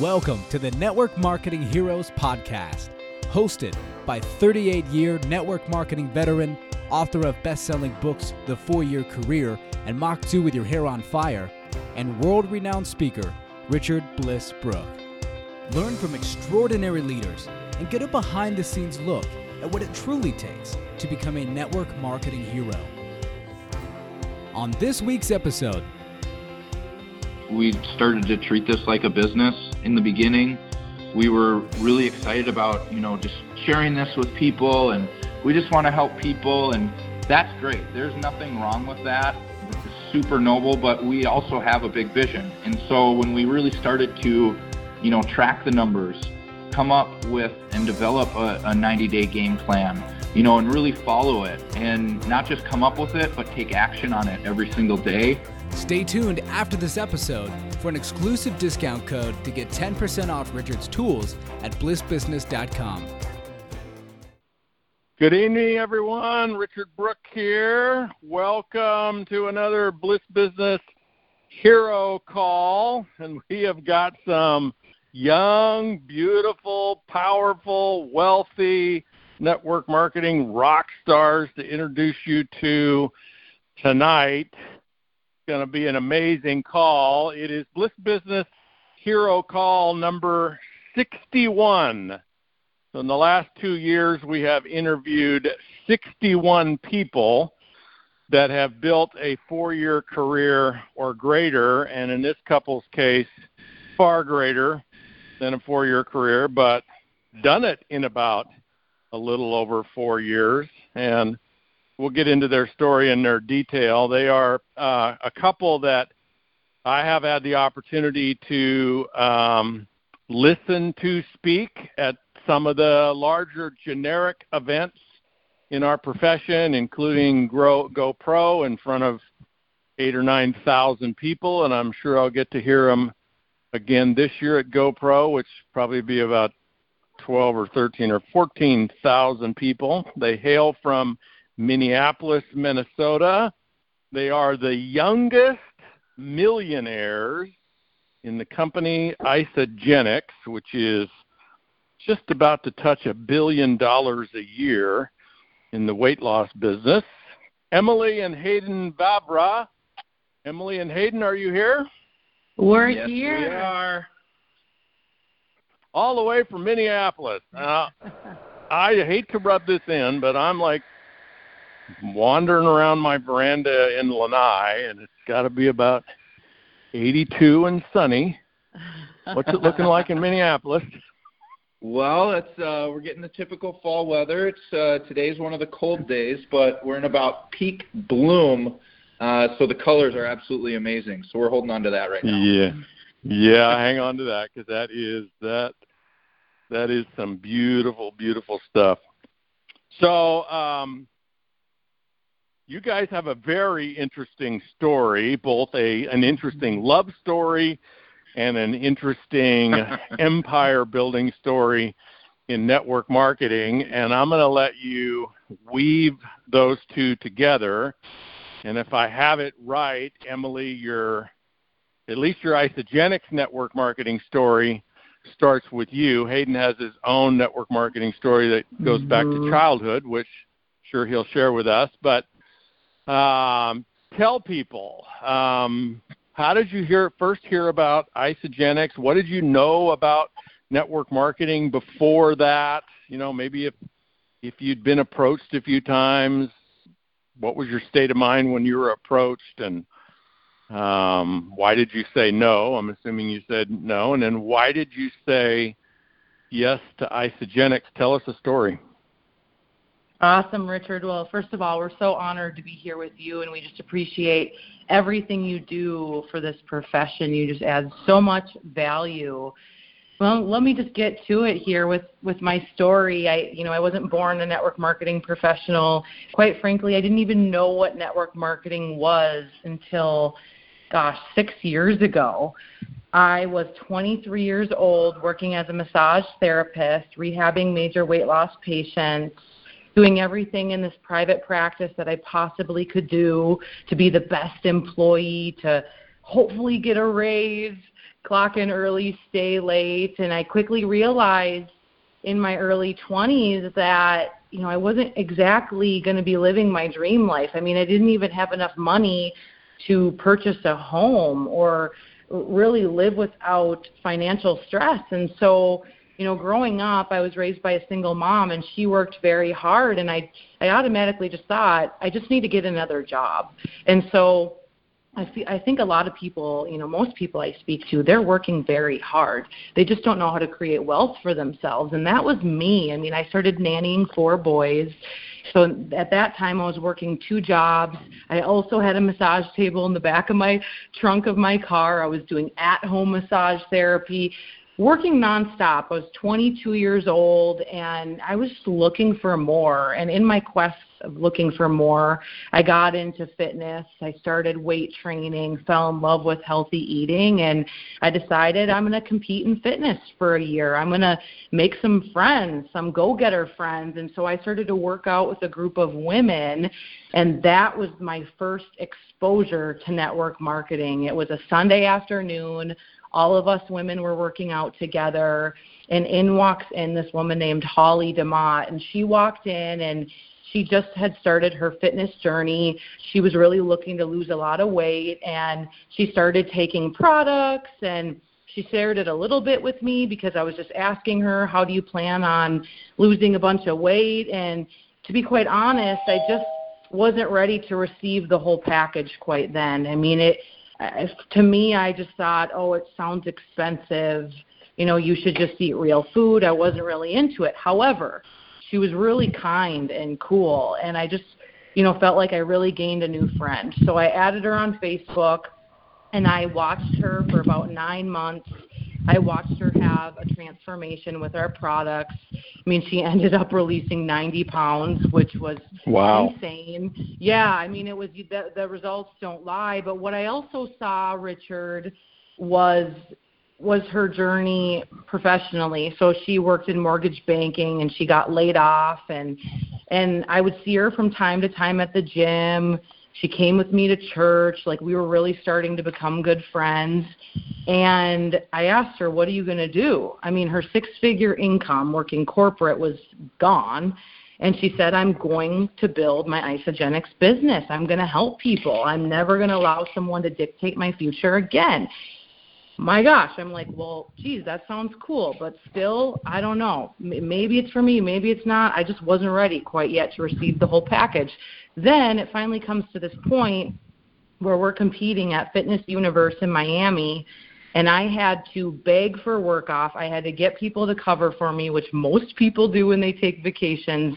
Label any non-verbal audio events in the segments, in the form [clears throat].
Welcome to the Network Marketing Heroes Podcast, hosted by 38 year network marketing veteran, author of best selling books The Four Year Career and Mach 2 with Your Hair on Fire, and world renowned speaker Richard Bliss Brooke. Learn from extraordinary leaders and get a behind the scenes look at what it truly takes to become a network marketing hero. On this week's episode, we started to treat this like a business in the beginning. We were really excited about, you know, just sharing this with people and we just want to help people and that's great. There's nothing wrong with that. It's super noble, but we also have a big vision. And so when we really started to, you know, track the numbers, come up with and develop a, a 90 day game plan, you know, and really follow it and not just come up with it, but take action on it every single day. Stay tuned after this episode for an exclusive discount code to get 10% off Richard's tools at blissbusiness.com. Good evening, everyone. Richard Brooke here. Welcome to another Bliss Business Hero Call. And we have got some young, beautiful, powerful, wealthy network marketing rock stars to introduce you to tonight. Going to be an amazing call. It is Bliss Business Hero Call number 61. So in the last two years, we have interviewed 61 people that have built a four year career or greater, and in this couple's case, far greater than a four year career, but done it in about a little over four years. And we'll get into their story in their detail. They are uh, a couple that I have had the opportunity to um, listen to speak at some of the larger generic events in our profession, including Grow, GoPro in front of eight or nine thousand people, and I'm sure I'll get to hear them again this year at GoPro, which probably be about 12 or 13 or 14 thousand people. They hail from Minneapolis, Minnesota. They are the youngest millionaires in the company Isagenix, which is just about to touch a billion dollars a year in the weight loss business. Emily and Hayden Vavra. Emily and Hayden, are you here? We're Yes, here. we are. All the way from Minneapolis. Now, [laughs] I hate to rub this in, but I'm like wandering around my veranda in Lanai, and it's got to be about 82 and sunny. What's it looking like in Minneapolis? [laughs] Well, it's uh, we're getting the typical fall weather. It's uh, today's one of the cold days, but we're in about peak bloom, uh, so the colors are absolutely amazing. So we're holding on to that right now. Yeah, yeah. Hang on to that because that is that that is some beautiful, beautiful stuff. So, um, you guys have a very interesting story, both a an interesting love story and an interesting [laughs] empire building story in network marketing. And I'm going to let you weave those two together. And if I have it right, Emily, your at least your Isagenix network marketing story starts with you. Hayden has his own network marketing story that goes back to mm-hmm. childhood, which sure he'll share with us. But um, tell people um, how did you hear first hear about Isagenix? What did you know about network marketing before that? You know, maybe if if you'd been approached a few times, what was your state of mind when you were approached, and um, why did you say no? I'm assuming you said no, and then why did you say yes to Isagenix? Tell us a story. Awesome, Richard. Well, first of all, we're so honored to be here with you, and we just appreciate everything you do for this profession. You just add so much value. Well, let me just get to it here with with my story. I, you know, I wasn't born a network marketing professional. Quite frankly, I didn't even know what network marketing was until, gosh, six years ago. I was 23 years old, working as a massage therapist, rehabbing major weight loss patients doing everything in this private practice that I possibly could do to be the best employee, to hopefully get a raise, clock in early, stay late, and I quickly realized in my early 20s that you know I wasn't exactly going to be living my dream life. I mean, I didn't even have enough money to purchase a home or really live without financial stress. And so, you know, growing up, I was raised by a single mom and she worked very hard and I I automatically just thought I just need to get another job. And so I, feel, I think a lot of people, you know, most people I speak to, they're working very hard. They just don't know how to create wealth for themselves. And that was me. I mean, I started nannying four boys. So at that time, I was working two jobs. I also had a massage table in the back of my trunk of my car. I was doing at home massage therapy working nonstop. I was 22 years old and I was just looking for more. And in my quest of looking for more, I got into fitness. I started weight training, fell in love with healthy eating, and I decided I'm going to compete in fitness for a year. I'm going to make some friends, some go getter friends. And so I started to work out with a group of women, and that was my first exposure to network marketing. It was a Sunday afternoon all of us women were working out together and in walks in this woman named Holly DeMott and she walked in and she just had started her fitness journey. She was really looking to lose a lot of weight and she started taking products and she shared it a little bit with me because I was just asking her, How do you plan on losing a bunch of weight? And to be quite honest, I just wasn't ready to receive the whole package quite then. I mean, it to me, I just thought, oh, it sounds expensive. You know, you should just eat real food. I wasn't really into it. However, she was really kind and cool, and I just, you know, felt like I really gained a new friend. So I added her on Facebook, and I watched her for about nine months I watched her have a transformation with our products. I mean, she [laughs] ended up releasing 90 pounds, which was wow. insane. Yeah, I mean, it was the, the results don't lie. But what I also saw, Richard, was was her journey professionally. So she worked in mortgage banking and she got laid off and and I would see her from time to time at the gym she came with me to church. Like we were really starting to become good friends. And I asked her, What are you going to do? I mean, her six figure income working corporate was gone. And she said, I'm going to build my Isagenix business. I'm going to help people. I'm never going to allow someone to dictate my future again. My gosh, I'm like, well, geez, that sounds cool, but still, I don't know. Maybe it's for me, maybe it's not. I just wasn't ready quite yet to receive the whole package. Then it finally comes to this point where we're competing at Fitness Universe in Miami, and I had to beg for work off. I had to get people to cover for me, which most people do when they take vacations.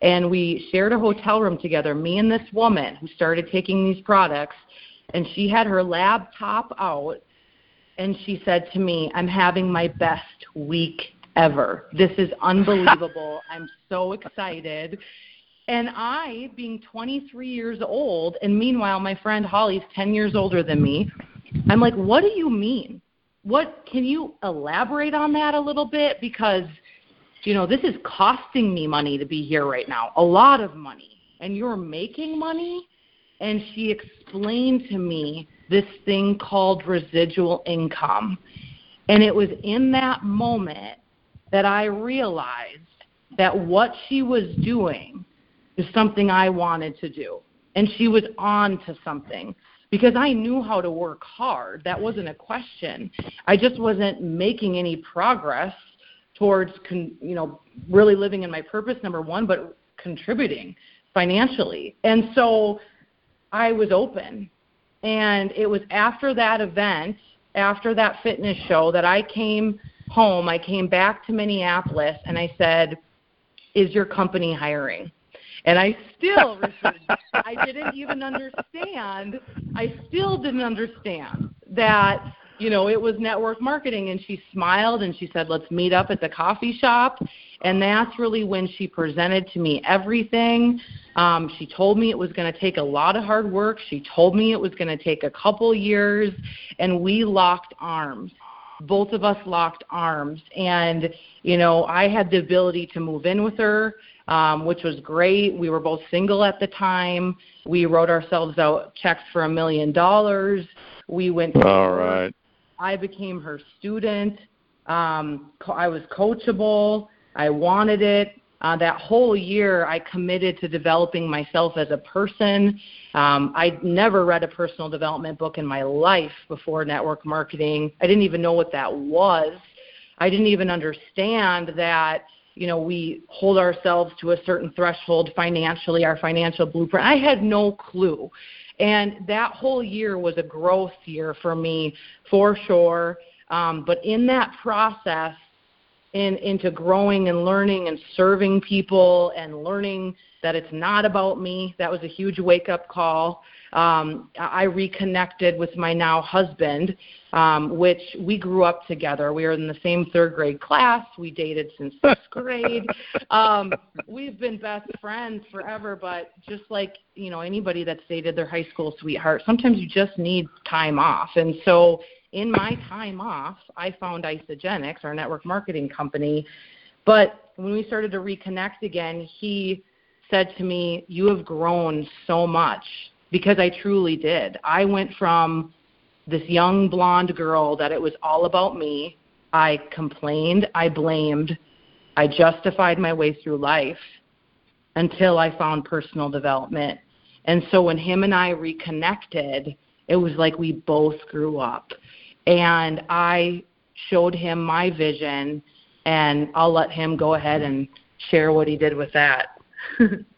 And we shared a hotel room together, me and this woman who started taking these products. And she had her laptop out, and she said to me, I'm having my best week ever. This is [laughs] unbelievable. I'm so excited. And I, being 23 years old, and meanwhile, my friend Holly's 10 years older than me, I'm like, what do you mean? What can you elaborate on that a little bit? Because, you know, this is costing me money to be here right now, a lot of money, and you're making money. And she explained to me this thing called residual income. And it was in that moment that I realized that what she was doing is something I wanted to do. And she was on to something because I knew how to work hard. That wasn't a question. I just wasn't making any progress towards, con, you know, really living in my purpose, number one, but contributing financially. And so I was open. And it was after that event, after that fitness show, that I came home. I came back to Minneapolis and I said, Is your company hiring? And I still, [laughs] Richard, I didn't even understand. I still didn't understand that, you know, it was network marketing. And she smiled and she said, let's meet up at the coffee shop. And that's really when she presented to me everything. Um, she told me it was going to take a lot of hard work. She told me it was going to take a couple years. And we locked arms both of us locked arms and you know i had the ability to move in with her um, which was great. We were both single at the time. We wrote ourselves out checks for a million dollars. We went. All right. I became her student. Um, I was coachable. I wanted it. Uh, that whole year, I committed to developing myself as a person. Um, I'd never read a personal development book in my life before network marketing. I didn't even know what that was. I didn't even understand that you know we hold ourselves to a certain threshold financially, our financial blueprint. I had no clue, and that whole year was a growth year for me, for sure. Um, but in that process, in, into growing and learning and serving people and learning that it's not about me. That was a huge wake up call. Um, I reconnected with my now husband, um, which we grew up together. We were in the same third grade class. We dated since [laughs] sixth grade. Um, we've been best friends forever, but just like you know anybody that's dated their high school sweetheart, sometimes you just need time off. And so in my time off, I found Isagenix, our network marketing company. But when we started to reconnect again, he said to me, You have grown so much because I truly did. I went from this young blonde girl that it was all about me. I complained, I blamed, I justified my way through life until I found personal development. And so when him and I reconnected, it was like we both grew up and I showed him my vision, and I'll let him go ahead and share what he did with that. [laughs]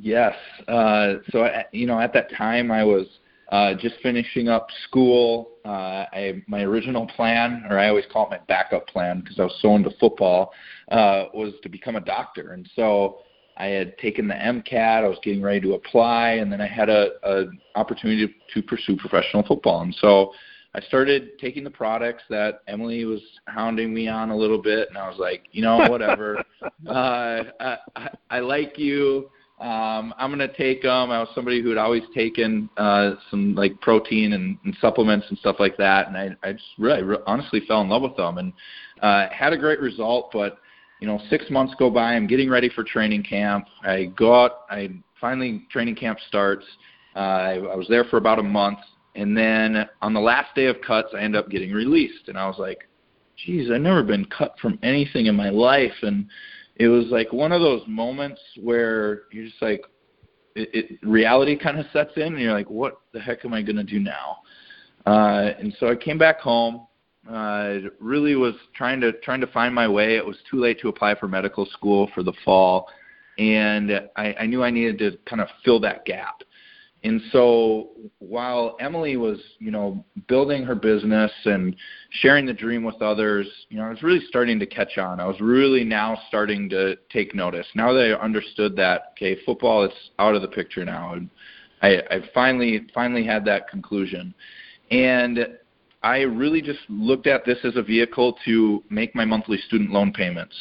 yes. Uh, so, you know, at that time, I was uh, just finishing up school. Uh, I, my original plan, or I always call it my backup plan because I was so into football, uh, was to become a doctor. And so I had taken the MCAT. I was getting ready to apply, and then I had a, a opportunity to, to pursue professional football. And so I started taking the products that Emily was hounding me on a little bit, and I was like, you know, whatever. [laughs] uh, I, I, I like you. Um, I'm gonna take them. I was somebody who had always taken uh, some like protein and, and supplements and stuff like that, and I, I just really, really honestly fell in love with them and uh, had a great result. But you know, six months go by. I'm getting ready for training camp. I go out. I finally training camp starts. Uh, I, I was there for about a month and then on the last day of cuts, I end up getting released. And I was like, geez, I've never been cut from anything in my life. And it was like one of those moments where you're just like, it, it reality kind of sets in, and you're like, what the heck am I going to do now? Uh, and so I came back home. Uh, really was trying to trying to find my way. It was too late to apply for medical school for the fall, and I, I knew I needed to kind of fill that gap. And so while Emily was, you know, building her business and sharing the dream with others, you know, I was really starting to catch on. I was really now starting to take notice. Now that I understood that, okay, football is out of the picture now. And I, I finally finally had that conclusion. And I really just looked at this as a vehicle to make my monthly student loan payments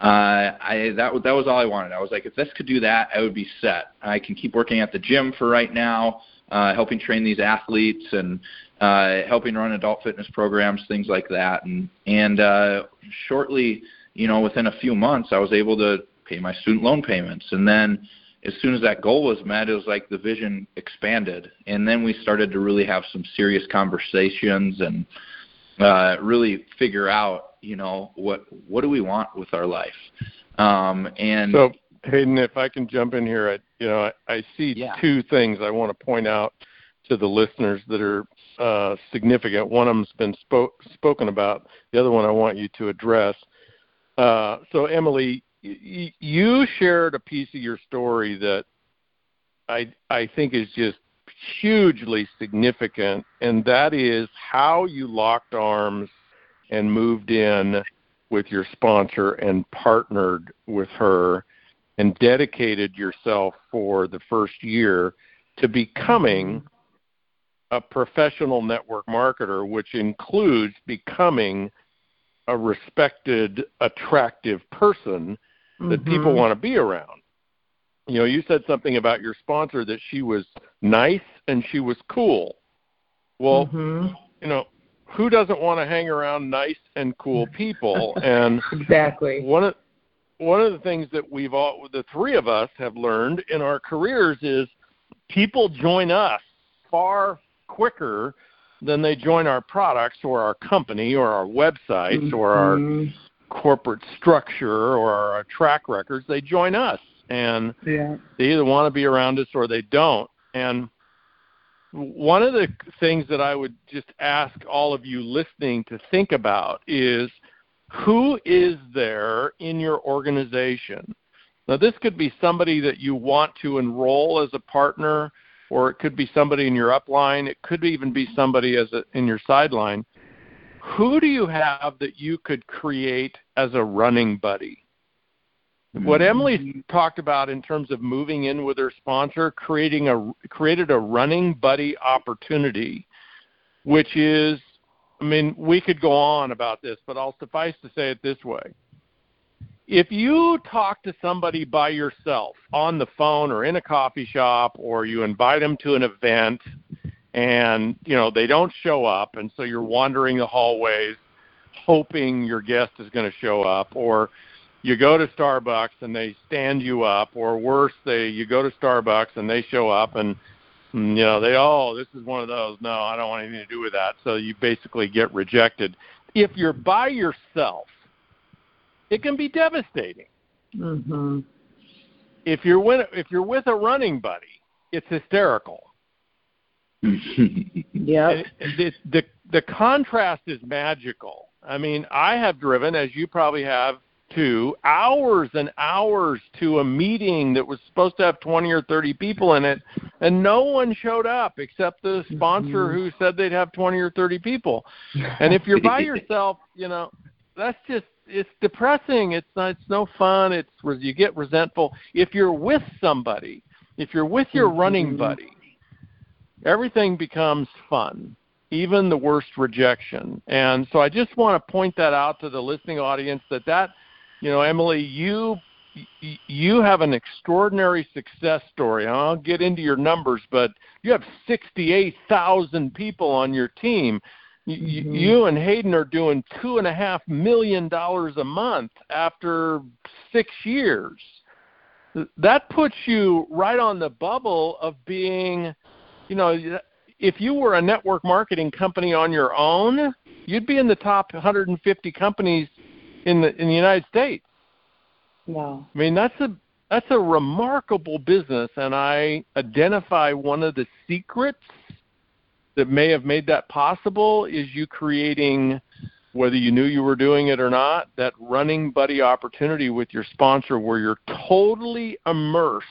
uh, I that that was all I wanted. I was like, if this could do that, I would be set. I can keep working at the gym for right now, uh, helping train these athletes and uh, helping run adult fitness programs, things like that. And and uh, shortly, you know, within a few months, I was able to pay my student loan payments. And then as soon as that goal was met, it was like the vision expanded. And then we started to really have some serious conversations and uh, really figure out you know what what do we want with our life? Um and so hayden if i can jump in here i you know i, I see yeah. two things i want to point out to the listeners that are uh, significant. One of them's been spoke, spoken about. The other one i want you to address. Uh, so emily y- you shared a piece of your story that i i think is just hugely significant and that is how you locked arms and moved in with your sponsor and partnered with her and dedicated yourself for the first year to becoming a professional network marketer, which includes becoming a respected, attractive person that mm-hmm. people want to be around. You know, you said something about your sponsor that she was nice and she was cool. Well, mm-hmm. you know, who doesn't want to hang around nice and cool people? And exactly one of one of the things that we've all the three of us have learned in our careers is people join us far quicker than they join our products or our company or our websites mm-hmm. or our mm-hmm. corporate structure or our track records. They join us, and yeah. they either want to be around us or they don't. And one of the things that I would just ask all of you listening to think about is who is there in your organization? Now, this could be somebody that you want to enroll as a partner, or it could be somebody in your upline. It could even be somebody as a, in your sideline. Who do you have that you could create as a running buddy? What mm-hmm. Emily talked about in terms of moving in with her sponsor, creating a created a running buddy opportunity, which is, I mean, we could go on about this, but I'll suffice to say it this way: if you talk to somebody by yourself on the phone or in a coffee shop, or you invite them to an event, and you know they don't show up, and so you're wandering the hallways, hoping your guest is going to show up, or you go to Starbucks and they stand you up, or worse, they you go to Starbucks and they show up and mm, you know they oh this is one of those no I don't want anything to do with that so you basically get rejected. If you're by yourself, it can be devastating. Mm-hmm. If you're with if you're with a running buddy, it's hysterical. [laughs] yeah. The, the the contrast is magical. I mean, I have driven, as you probably have, to hours and hours to a meeting that was supposed to have 20 or 30 people in it and no one showed up except the sponsor mm-hmm. who said they'd have 20 or 30 people. [laughs] And if you're by yourself you know that's just it's depressing. It's not it's no fun. It's you get resentful. If you're with somebody if you're with your running mm-hmm. buddy everything becomes fun even the worst rejection. And so i just want to point that out to the listening audience that that you know, Emily, you you have an extraordinary success story. I'll get into your numbers, but you have 68,000 people on your team. Mm-hmm. You and Hayden are doing two and a half million dollars a month after six years. That puts you right on the bubble of being, you know, if you were a network marketing company on your own, you'd be in the top 150 companies in the in the United States. Wow. I mean that's a that's a remarkable business and I identify one of the secrets that may have made that possible is you creating whether you knew you were doing it or not, that running buddy opportunity with your sponsor where you're totally immersed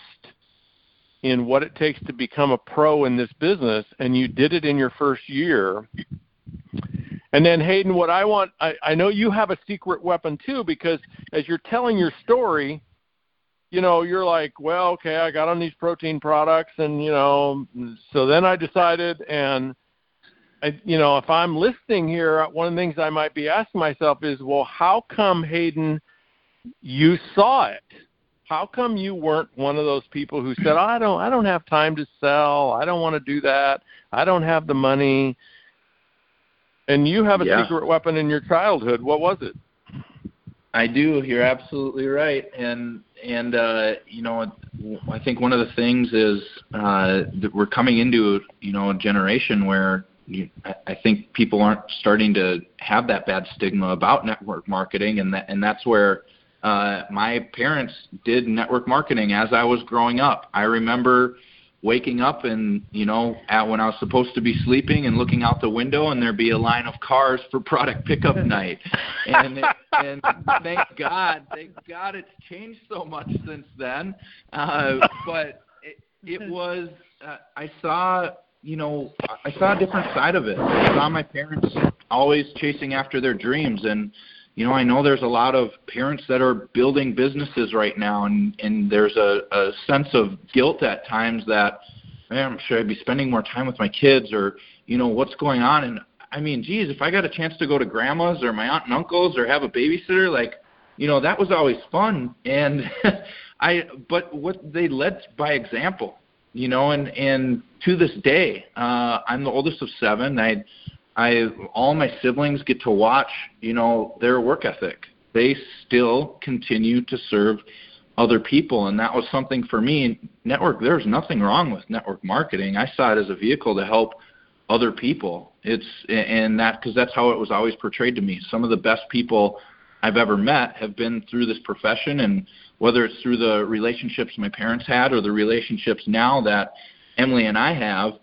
in what it takes to become a pro in this business and you did it in your first year and then Hayden, what I want, I, I know you have a secret weapon too, because as you're telling your story, you know, you're like, well, okay, I got on these protein products, and you know, so then I decided, and I, you know, if I'm listening here, one of the things I might be asking myself is, well, how come Hayden, you saw it? How come you weren't one of those people who said, oh, I don't, I don't have time to sell, I don't want to do that, I don't have the money and you have a yeah. secret weapon in your childhood. What was it? I do. You're absolutely right. And and uh, you know, I think one of the things is uh, that we're coming into you know a generation where you, I think people aren't starting to have that bad stigma about network marketing, and that and that's where uh, my parents did network marketing as I was growing up. I remember waking up and you know at when I was supposed to be sleeping and looking out the window and there'd be a line of cars for product pickup [laughs] night. And it, and thank God thank God it's changed so much since then. Uh but it, it [laughs] was uh, I saw you know I saw a different side of it. I saw my parents always chasing after their dreams and you know, I know there's a lot of parents that are building businesses right now, and and there's a, a sense of guilt at times that, man, should I be spending more time with my kids, or you know, what's going on? And I mean, geez, if I got a chance to go to grandma's or my aunt and uncle's or have a babysitter, like, you know, that was always fun. And [laughs] I, but what they led by example, you know, and and to this day, uh, I'm the oldest of seven. I I all my siblings get to watch, you know, their work ethic. They still continue to serve other people and that was something for me network there's nothing wrong with network marketing i saw it as a vehicle to help other people It's and that because that's how it was always portrayed to me. Some of the best people I've ever met have been through this profession, and whether it's through the relationships my parents had or the relationships now that Emily and I have,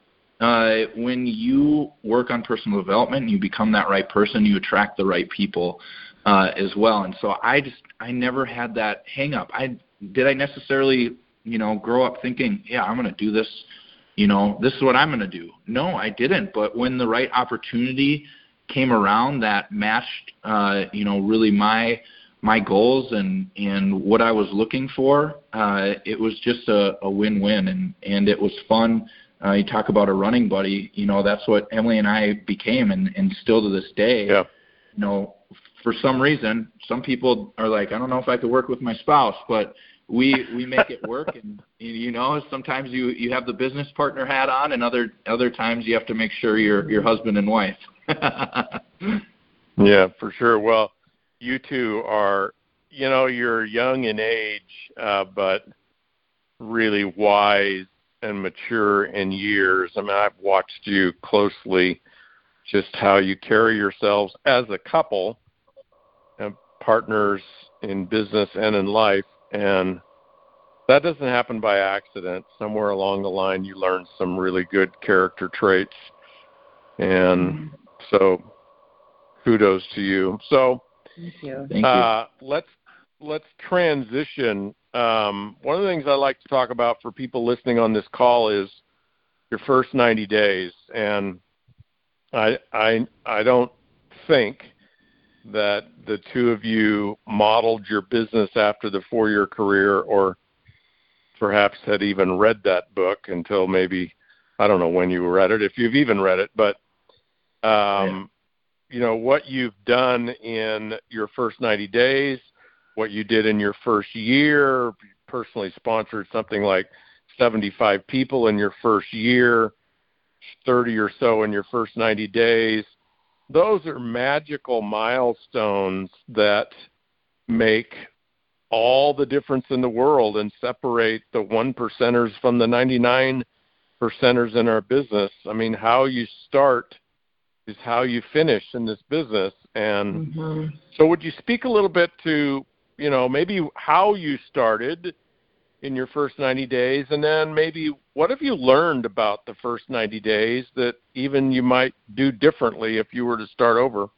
uh, when you work on personal development and you become that right person, you attract the right people uh, as well. And so I just I never had that hang up. I did I necessarily you know grow up thinking, yeah, I'm going to do this. You know, this is what I'm going to do. No, I didn't. But when the right opportunity came around that matched, uh, you know, really my my goals and and what I was looking for, uh, it was just a, a win-win, and and it was fun. Uh, you talk about a running buddy, you know, that's what Emily and I became, and and still to this day, yeah. you know, for some reason, some people are like, I don't know if I could work with my spouse, but we we make it work, and [laughs] you know, sometimes you you have the business partner hat on, and other other times you have to make sure you're your husband and wife. [laughs] yeah, for sure. Well you two are, you know, you're young in age, uh, but really wise and mature in years. I mean, I've watched you closely, just how you carry yourselves as a couple and partners in business and in life, and that doesn't happen by accident. Somewhere along the line, you learn some really good character traits, and so kudos to you. So Thank you. Thank you. Uh, let's let's transition. Um, one of the things I like to talk about for people listening on this call is your first 90 days, and I I I don't think that the two of you modeled your business after the four-year career, or perhaps had even read that book until maybe I don't know when you read it, if you've even read it, but um, you know what you've done in your first 90 days, what you did in your first year. Personally sponsored something like 75 people in your first year, 30 or so in your first 90 days. Those are magical milestones that make all the difference in the world and separate the one percenters from the 99 percenters in our business. I mean, how you start is how you finish in this business. And hmm so, would you speak a little bit to, you know, maybe how you started in your first 90 days, and then maybe what have you learned about the first 90 days that even you might do differently if you were to start over?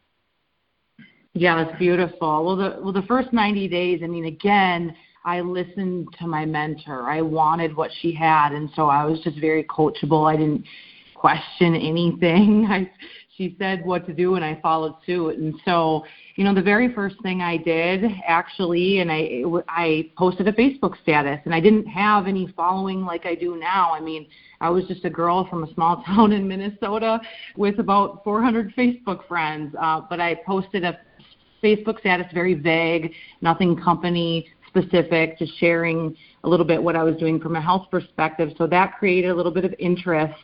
Yeah, that's beautiful. Well, the well the first 90 days. I mean, again, I listened to my mentor. I wanted what she had, and so I was just very coachable. I didn't question anything. [laughs] I she said what to do and I followed suit. And so, you know, the very first thing I did actually, and I I posted a Facebook status, and I didn't have any following like I do now. I mean, I was just a girl from a small [laughs] town in Minnesota with about 400 Facebook friends, uh, but I posted a Facebook status very vague, nothing company specific, just sharing a little bit what I was doing from a health perspective. So that created a little bit of interest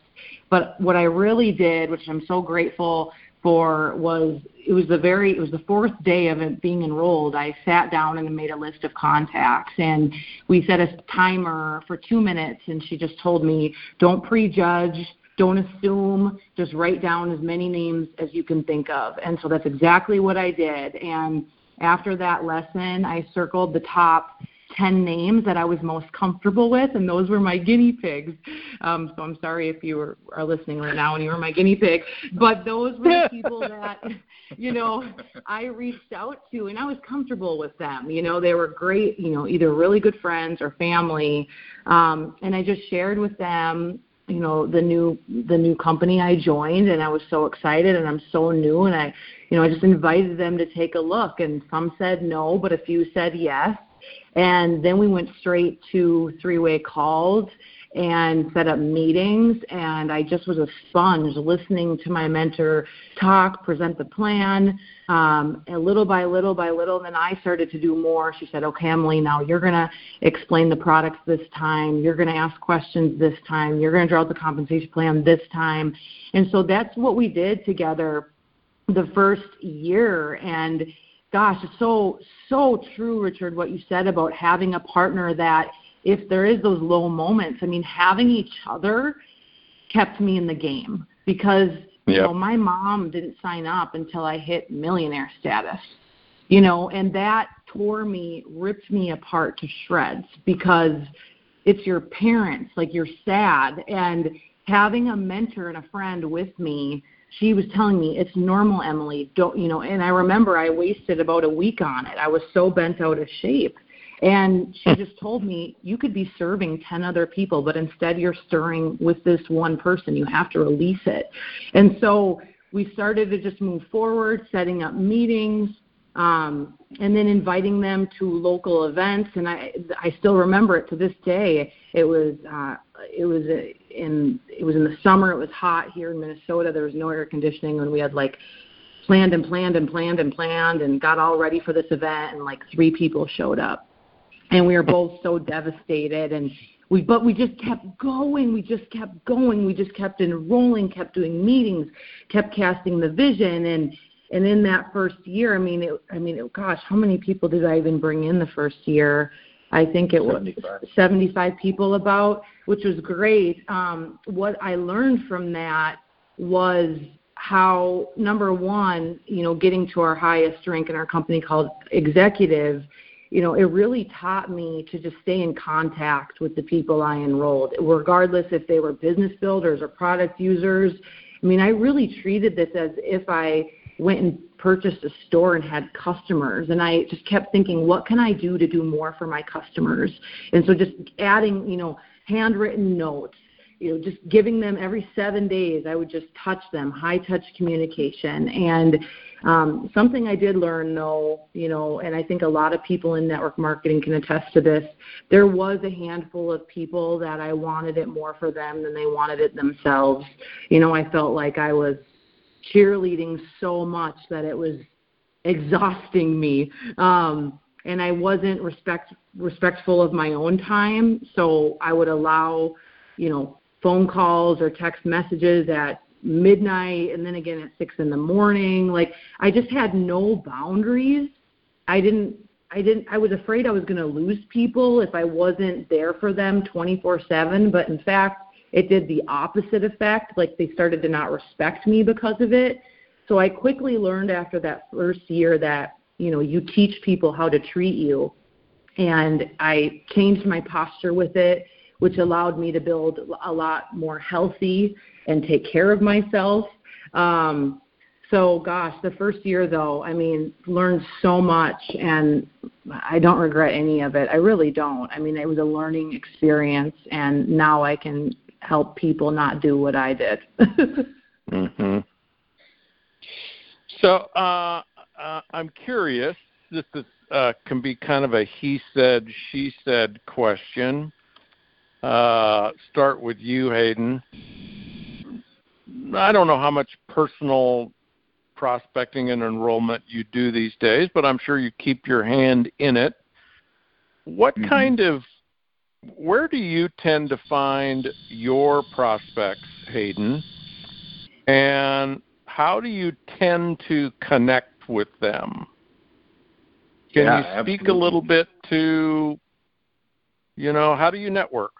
but what I really did, which I'm so grateful for, was it was the very it was the fourth day of it being enrolled. I sat down and made a list of contacts, and we set a timer for two minutes. And she just told me, don't prejudge, don't assume, just write down as many names as you can think of. And so that's exactly what I did. And after that lesson, I circled the top 10 names that I was most comfortable with, and those were my guinea pigs. Um, so I'm sorry if you were, are listening right now and you were my guinea pig, but those were the [laughs] people that, you know, I reached out to, and I was comfortable with them. You know, they were great, you know, either really good friends or family, um, and I just shared with them you know the new the new company I joined and I was so excited and I'm so new and I you know I just invited them to take a look and some said no but a few said yes and then we went straight to three way calls and set up meetings. And I just was a sponge listening to my mentor talk, present the plan, um, and little by little by little. And then I started to do more. She said, Okay, Emily, now you're going to explain the products this time. You're going to ask questions this time. You're going to draw out the compensation plan this time. And so that's what we did together the first year. And gosh, it's so so true, Richard, what you said about having a partner that if there is those low moments, I mean, having each other kept me in the game because Yep. You know, my mom didn't sign up until I hit millionaire status. You know, and that tore me, ripped me apart to shreds because it's your parents, like you're sad and having a mentor and a friend with me she was telling me it's normal emily. Don't you know and i remember i wasted about a week on it. I was so bent out of shape. And she just told me you could be serving 10 other people but instead you're stirring with this one person. You have to release it. And so we started to just move forward setting up meetings um, and then inviting them to local events. And I I still remember it to this day. It was uh, it was in it was in the summer. It was hot here in Minnesota. There was no air conditioning, and we had like planned and planned and planned and planned and got all ready for this event. And like three people showed up, and we were both so devastated. And we but we just kept going. We just kept going. We just kept enrolling, kept doing meetings, kept casting the vision and and in that first year, I mean, it, I mean, it, gosh, how many people did I even bring in the first year? I think it 75. was 75 people about, which was great. Um, what I learned from that was how number one, you know, getting to our highest rank in our company called executive, you know, it really taught me to just stay in contact with the people I enrolled, regardless if they were business builders or product users. I mean, I really treated this as if I went and purchased a store and had customers and I just kept thinking what can I do to do more for my customers? And so just adding you know handwritten notes you know just giving them every 7 days I would just touch them high touch communication. And um, something I did learn though you know and I think a lot of people in network marketing can attest to this there was a handful of people that I wanted it more for them than they wanted it themselves. You know I felt like I was cheerleading so much that it was exhausting me. Um, and I wasn't respect respectful of my own time, so I would allow, you know, phone calls or text messages at midnight and then again at six in the morning. Like I just had no boundaries. I didn't I didn't I was afraid I was gonna lose people if I wasn't there for them twenty four seven, but in fact it did the opposite effect. Like they started to not respect me because of it. So I quickly learned after that first year that, you know, you teach people how to treat you. And I changed my posture with it, which allowed me to build a lot more healthy and take care of myself. Um, so gosh, the first year though, I mean, learned so much and I don't regret any of it. I really don't. I mean, it was a learning experience and now I can help people not do what I did. [laughs] hmm So uh, uh, I'm curious. This is, uh, can be kind of a he said, she said question. Uh, start with you, Hayden. I don't know how much personal prospecting and enrollment you do these days, but I'm sure you keep your hand in it. What mm-hmm. kind of where do you tend to find your prospects, Hayden? And how do you tend to connect with them? Can yeah, you speak absolutely. a little bit to, you know, how do you network?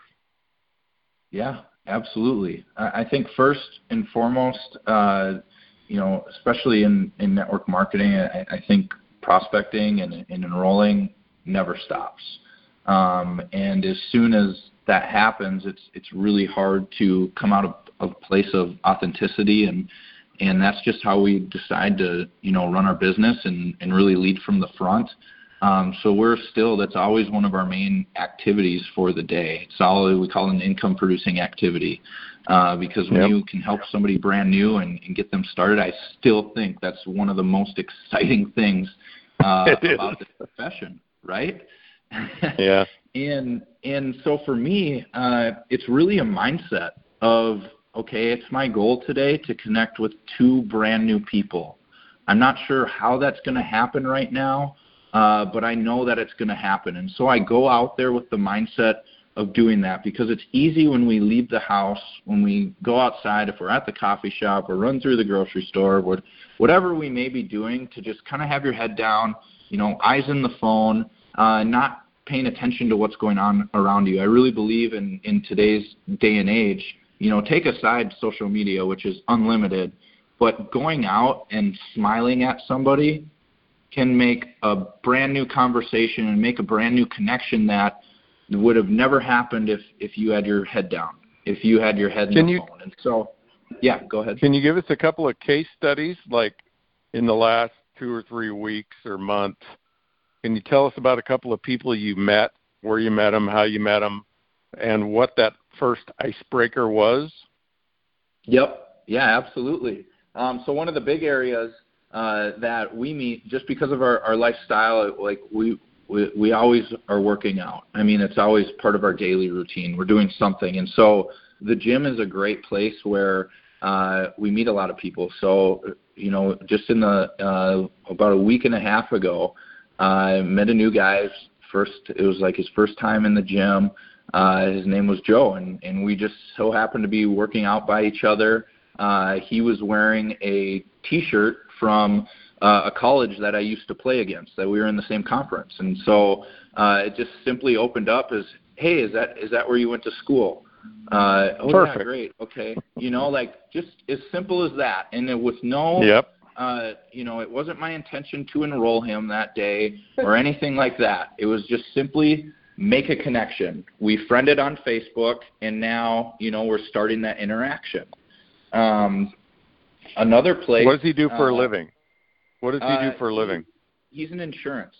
Yeah, absolutely. I think first and foremost, uh, you know, especially in, in network marketing, I, I think prospecting and, and enrolling never stops. Um, and as soon as that happens, it's it's really hard to come out of a place of authenticity and and that's just how we decide to you know run our business and and really lead from the front. Um, so we're still that's always one of our main activities for the day. It's all we call an income producing activity uh, because when yep. you can help somebody brand new and, and get them started, I still think that's one of the most [laughs] exciting things uh, about the profession, right? Yeah. [laughs] and and so for me, uh, it's really a mindset of okay, it's my goal today to connect with two brand new people. I'm not sure how that's going to happen right now, uh, but I know that it's going to happen. And so I go out there with the mindset of doing that because it's easy when we leave the house, when we go outside, if we're at the coffee shop or run through the grocery store, or whatever we may be doing, to just kind of have your head down, you know, eyes in the phone, uh, not paying attention to what's going on around you. I really believe in in today's day and age, you know, take aside social media, which is unlimited. but going out and smiling at somebody can make a brand new conversation and make a brand new connection that would have never happened if if you had your head down, if you had your head in the you, phone. And so, yeah, go ahead. Can you give us a couple of case studies, like in the last two or three weeks or months? Can you tell us about a couple of people you met, where you met them, how you met them, and what that first icebreaker was? Yep. Yeah, absolutely. Um, so one of the big areas uh, that we meet, just because of our, our lifestyle, like we, we we always are working out. I mean, it's always part of our daily routine. We're doing something, and so the gym is a great place where uh, we meet a lot of people. So you know, just in the uh, about a week and a half ago, I met a new guy. First, it was like his first time in the gym. Uh, his name was Joe, and and we just so happened to be working out by each other. Uh, he was wearing a T-shirt from uh, a college that I used to play against. That we were in the same conference, and so uh, it just simply opened up as, "Hey, is that is that where you went to school?" Uh, oh, Perfect. yeah, great. Okay, you know, like just as simple as that, and it was no. Yep. Uh, you know, it wasn't my intention to enroll him that day [laughs] or anything like that. It was just simply make a connection. We friended on Facebook, and now you know we're starting that interaction. Um, another place. What does he do for a uh, living? What does he uh, do for a living? He's an insurance.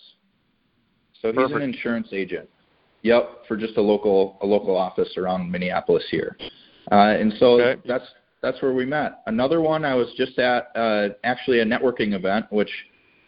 So he's an insurance agent. Yep, for just a local a local office around Minneapolis here. Uh, and so Okay. that's that's where we met. Another one I was just at uh, actually a networking event, which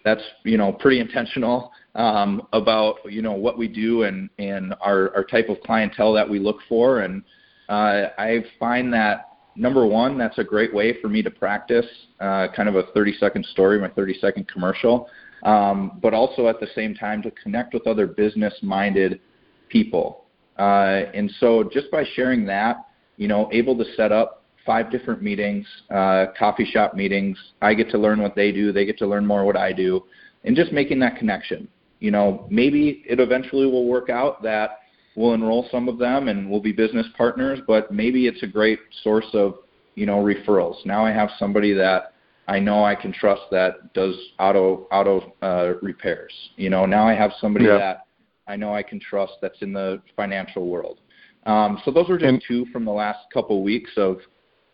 that's you know pretty intentional um, about you know what we do and and our our type of clientele that we look for. And uh, I find that number one, that's a great way for me to practice uh, kind of a 30 second story, my 30 second commercial, um, but also at the same time to connect with other business minded people. Uh, and so just by sharing that, you know, able to set up five different meetings, uh, coffee shop meetings. I get to learn what they do, they get to learn more what I do, and just making that connection. You know, maybe it eventually will work out that we'll enroll some of them and we'll be business partners, but maybe it's a great source of, you know, referrals. Now I have somebody that I know I can trust that does auto auto uh, repairs. You know, now I have somebody Yeah. that I know I can trust that's in the financial world. Um, so those are just And- two from the last couple weeks of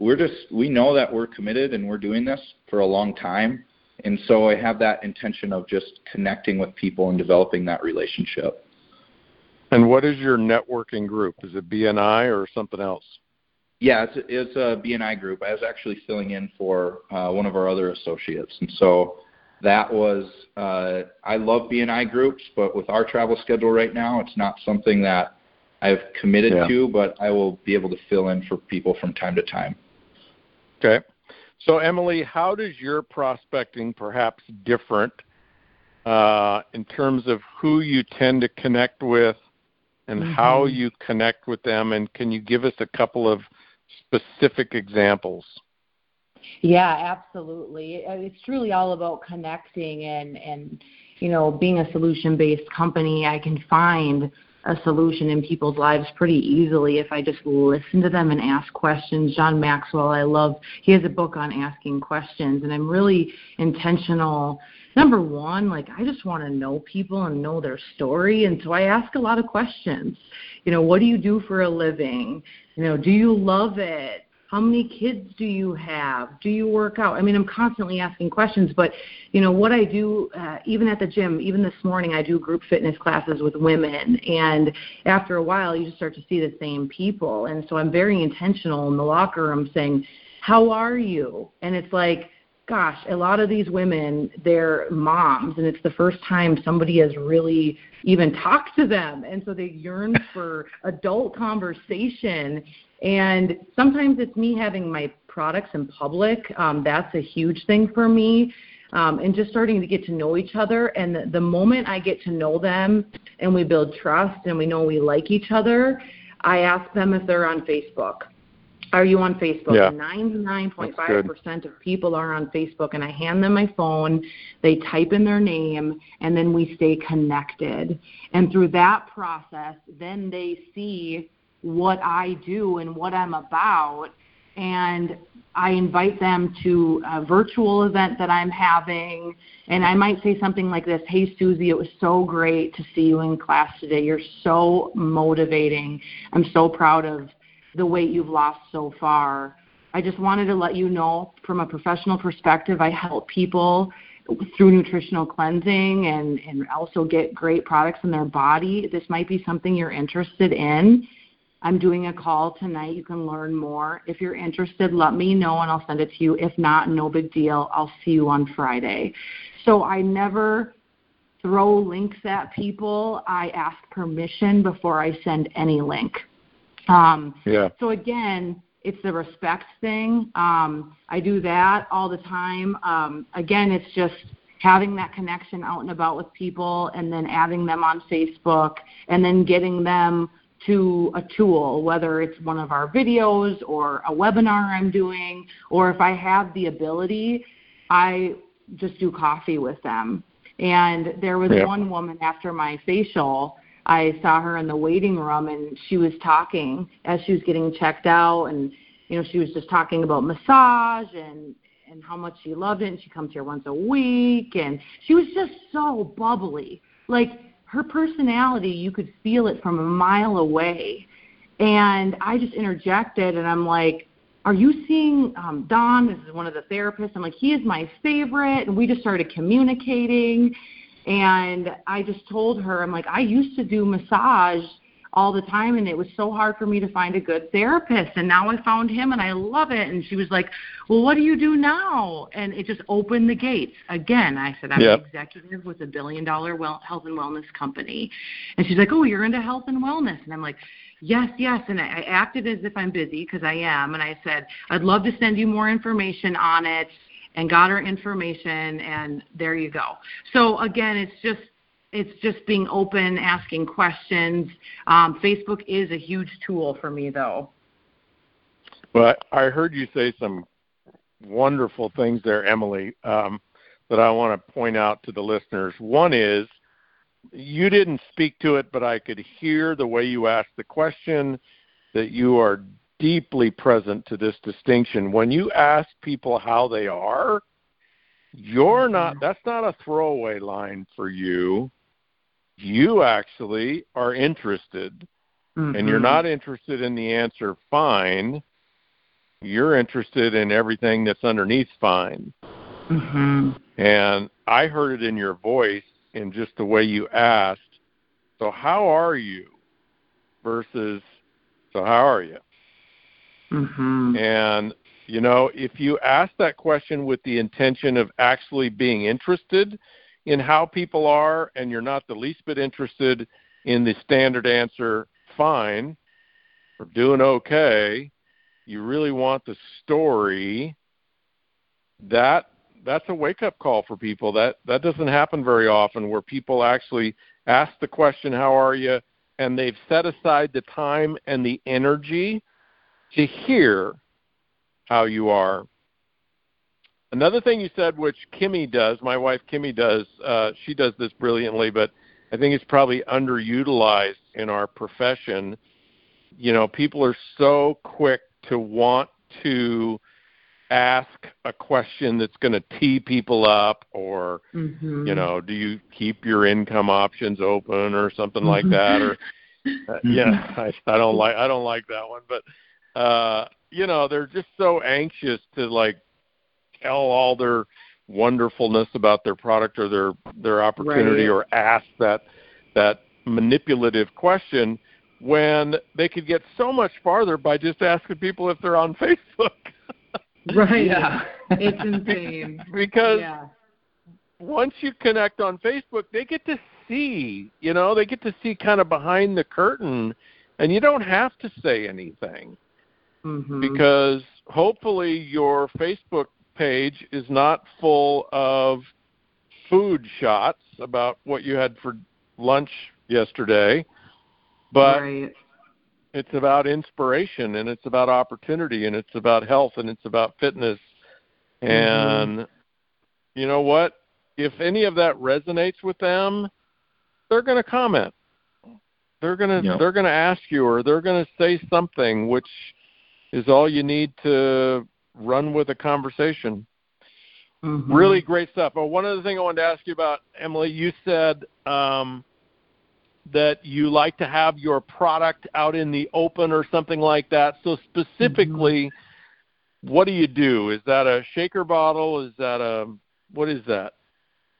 we're just we know that we're committed and we're doing this for a long time, and so I have that intention of just connecting with people and developing that relationship. And what is your networking group? Is it BNI or something else? Yeah, it's it's a BNI group. I was actually filling in for uh, one of our other associates, and so that was uh, I love BNI groups, but with our travel schedule right now, it's not something that I've committed Yeah. to, but I will be able to fill in for people from time to time. Okay. So, Emily, how does your prospecting perhaps different uh, in terms of who you tend to connect with and how you connect with them? And can you give us a couple of specific examples? Yeah, absolutely. Uh, It's truly all about connecting and and you know, being a solution-based company, I can find a solution in people's lives pretty easily if I just listen to them and ask questions. John Maxwell, I love he has a book on asking questions and I'm really intentional. Number one, like I just want to know people and know their story and so I ask a lot of questions. You know, what do you do for a living? You know, do you love it? How many kids do you have? Do you work out? I mean, I'm constantly asking questions, but you know what I do, uh, even at the gym, even this morning, I do group fitness classes with women, and after a while, you just start to see the same people, and so I'm very intentional in the locker room saying, "How are you?" And it's like, gosh, a lot of these women, they're moms, and it's the first time somebody has really even talked to them, and so they yearn [laughs] for adult conversation. And sometimes it's me having my products in public. Um, that's a huge thing for me. Um, and just starting to get to know each other. And the, the moment I get to know them and we build trust and we know we like each other, I ask them if they're on Facebook. Are you on Facebook? Yeah. 99.5% of people are on Facebook, and I hand them my phone. They type in their name, and then we stay connected. And through that process, then they see what I do and what I'm about. And I invite them to a virtual event that I'm having, and I might say something like this Hey, Susie, it was so great to see you in class today. You're so motivating. I'm so proud of the weight you've lost so far. I just wanted to let you know from a professional perspective, I help people through nutritional cleansing and, and also get great products in their body. This might be something you're interested in I'm doing a call tonight. You can learn more. If you're interested, let me know and I'll send it to you. If not, no big deal. I'll see you on Friday. So I never throw links at people. I ask permission before I send any link. Um, yeah. So again, it's the respect thing. Um, I do that all the time. Um, again, it's just having that connection out and about with people and then adding them on Facebook and then getting them to a tool, whether it's one of our videos or a webinar I'm doing, or if I have the ability, I just do coffee with them. And there was yeah. one woman after my facial, I saw her in the waiting room and she was talking as she was getting checked out and you know, she was just talking about massage and and how much she loved it and she comes here once a week and she was just so bubbly. Like her personality, you could feel it from a mile away. And I just interjected and I'm like, Are you seeing um, Don? This is one of the therapists. I'm like, He is my favorite. And we just started communicating. And I just told her, I'm like, I used to do massage all the time and it was so hard for me to find a good therapist and now I found him and I love it and she was like, "Well, what do you do now?" And it just opened the gates. Again, I said I'm yep. an executive with a billion dollar well, health and wellness company. And she's like, "Oh, you're into health and wellness." And I'm like, Yes, yes. And I acted as if I'm busy because I am. And I said, I'd love to send you more information on it and got her information. And there you go. So, again, it's just it's just being open, asking questions. Um, Facebook is a huge tool for me, though. Well, I heard you say some wonderful things there, Emily, um, that I want to point out to the listeners. One is you didn't speak to it, but I could hear the way you asked the question that you are deeply present to this distinction. When you ask people how they are, you're not that's not a throwaway line for you you actually are interested mm-hmm. and you're mm-hmm. not interested in the answer fine you're interested in everything that's underneath fine mm-hmm. and i heard it in your voice in just the way you asked so how are you versus so how are you mm-hmm. and you know if you ask that question with the intention of actually being interested in how people are and you're not the least bit interested in the standard answer, fine, or doing okay, you really want the story, that that's a wake up call for people. That that doesn't happen very often where people actually ask the question, How are you? and they've set aside the time and the energy to hear how you are Another thing you said, which Kimmy does, my wife Kimmy does, uh, she does this brilliantly, but I think it's probably underutilized in our profession. You know, people are so quick to want to ask a question that's going to tee people up or mm-hmm. you know do you keep your income options open or something like that or uh, [laughs] yeah I, I don't like i don't like that one but uh you know they're just so anxious to like tell all their wonderfulness about their product or their their opportunity right. or ask that that manipulative question when they could get so much farther by just asking people if they're on [laughs] Facebook. right. Yeah. [laughs] it's insane. because yeah. once you connect on Facebook, they get to see, you know, they get to see kind of behind the curtain and you don't have to say anything. Mm-hmm. Because hopefully your Facebook page is not full of food shots about what you had for lunch yesterday, but right. it's about inspiration and it's about opportunity and it's about health and it's about fitness. Mm-hmm. And mm-hmm. you know what? If any of that resonates with them, they're going to comment. They're going to yep. they're going to ask you or they're going to say something which is all you need to run with a conversation. Mm-hmm. Really great stuff. But one other thing I wanted to ask you about, Emily, you said um, that you like to have your product out in the open or something like that. So specifically, mm-hmm. what do you do? Is that a shaker bottle? Is that a what is that?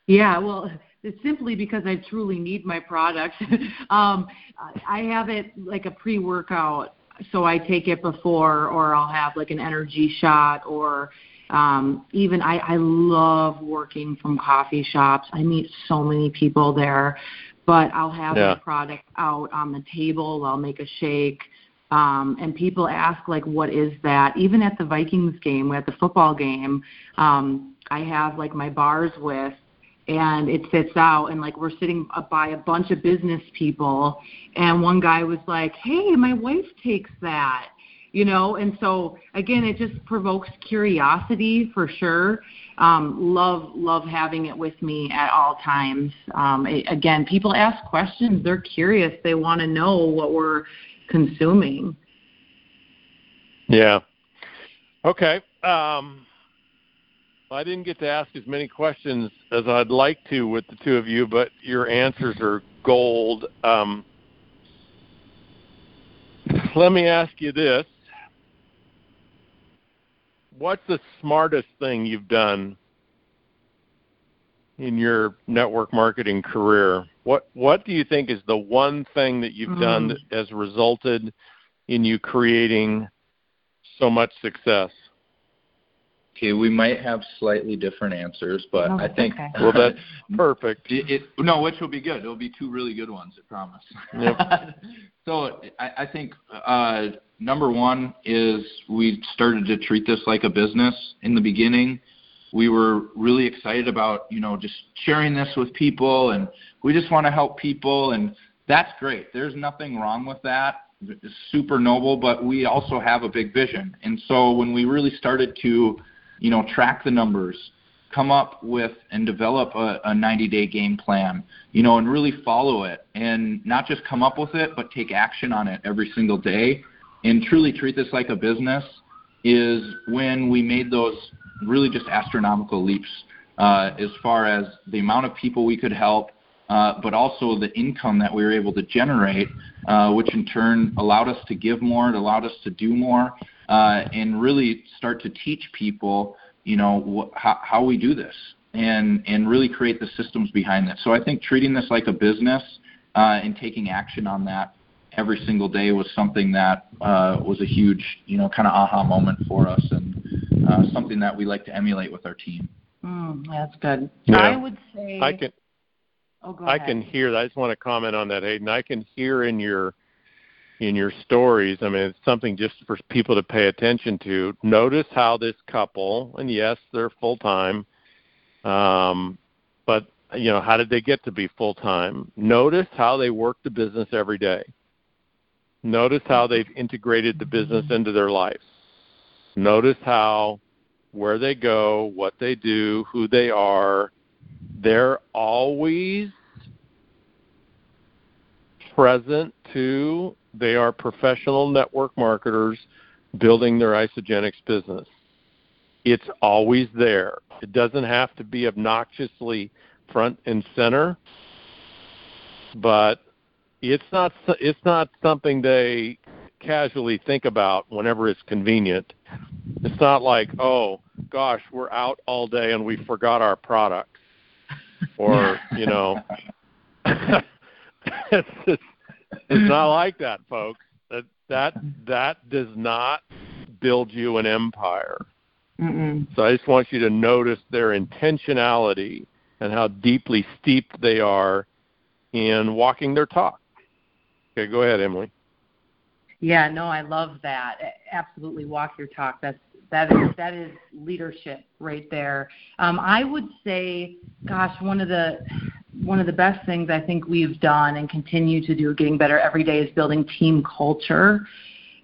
Yeah, well, it's simply because I truly need my product. [laughs] um, I have it like a pre-workout, so I take it before, or I'll have like an energy shot, or um, even I, I love working from coffee shops. I meet so many people there, but I'll have yeah. my product out on the table. I'll make a shake. Um, and people ask like, what is that? Even at the Vikings game, at the football game, um, I have like my bars with and it sits out. And like we're sitting by a bunch of business people and one guy was like hey my wife takes that you know? And so again it just provokes curiosity for sure. Um, love love having it with me at all times. Um, it, again people ask questions. They're curious. They want to know what we're consuming. Yeah. Okay um, I didn't get to ask as many questions as I'd like to with the two of you, but your answers are gold. Um, let me ask you this what's the smartest thing you've done in your network marketing career? What what do you think is the one thing that you've mm. done that has resulted in you creating so much success? Okay, we might have slightly different answers, but oh, I think okay. well that's [laughs] perfect. It, it, no, which will be good. It'll be two really good ones, I promise. Yep. [laughs] so I, I think uh, number one is we started to treat this like a business in the beginning. We were really excited about you know just sharing this with people, and we just want to help people, and that's great. There's nothing wrong with that. It's super noble, but we also have a big vision. And so when we really started to you know, track the numbers, come up with and develop a, a 90 day game plan, you know, and really follow it and not just come up with it, but take action on it every single day. And truly treat this like a business is when we made those really just astronomical leaps uh, as far as the amount of people we could help, uh, but also the income that we were able to generate, uh, which in turn allowed us to give more, it allowed us to do more, uh, and really start to teach people, you know, wh- how, how we do this and and really create the systems behind that. So I think treating this like a business uh, and taking action on that every single day was something that uh, was a huge, you know, kind of aha moment for us and uh, something that we like to emulate with our team. Mm, that's good. Yeah. I would say. I can. Oh, go I can hear. I just want to comment on that, Hayden. I can hear in your in your stories. I mean, it's something just for people to pay attention to. Notice how this couple, and yes, they're full time, um, but you know, how did they get to be full time? Notice how they work the business every day. Notice how they've integrated the business into their lives. Notice how where they go, what they do, who they are, they're always present to they are professional network marketers building their Isagenix business. It's always there. It doesn't have to be obnoxiously front and center, but it's not it's not something they casually think about whenever it's convenient. It's not like, "Oh, gosh, we're out all day and we forgot our products." Or, [laughs] you know, [laughs] it's just it's not like that, folks. That that that does not build you an empire. Mm-mm. So I just want you to notice their intentionality and how deeply steeped they are in walking their talk. Okay, go ahead, Emily. Yeah, no, I love that. Absolutely, walk your talk. That's that is that is leadership right there. Um, I would say, gosh, one of the one of the best things I think we've done and continue to do, getting better every day, is building team culture.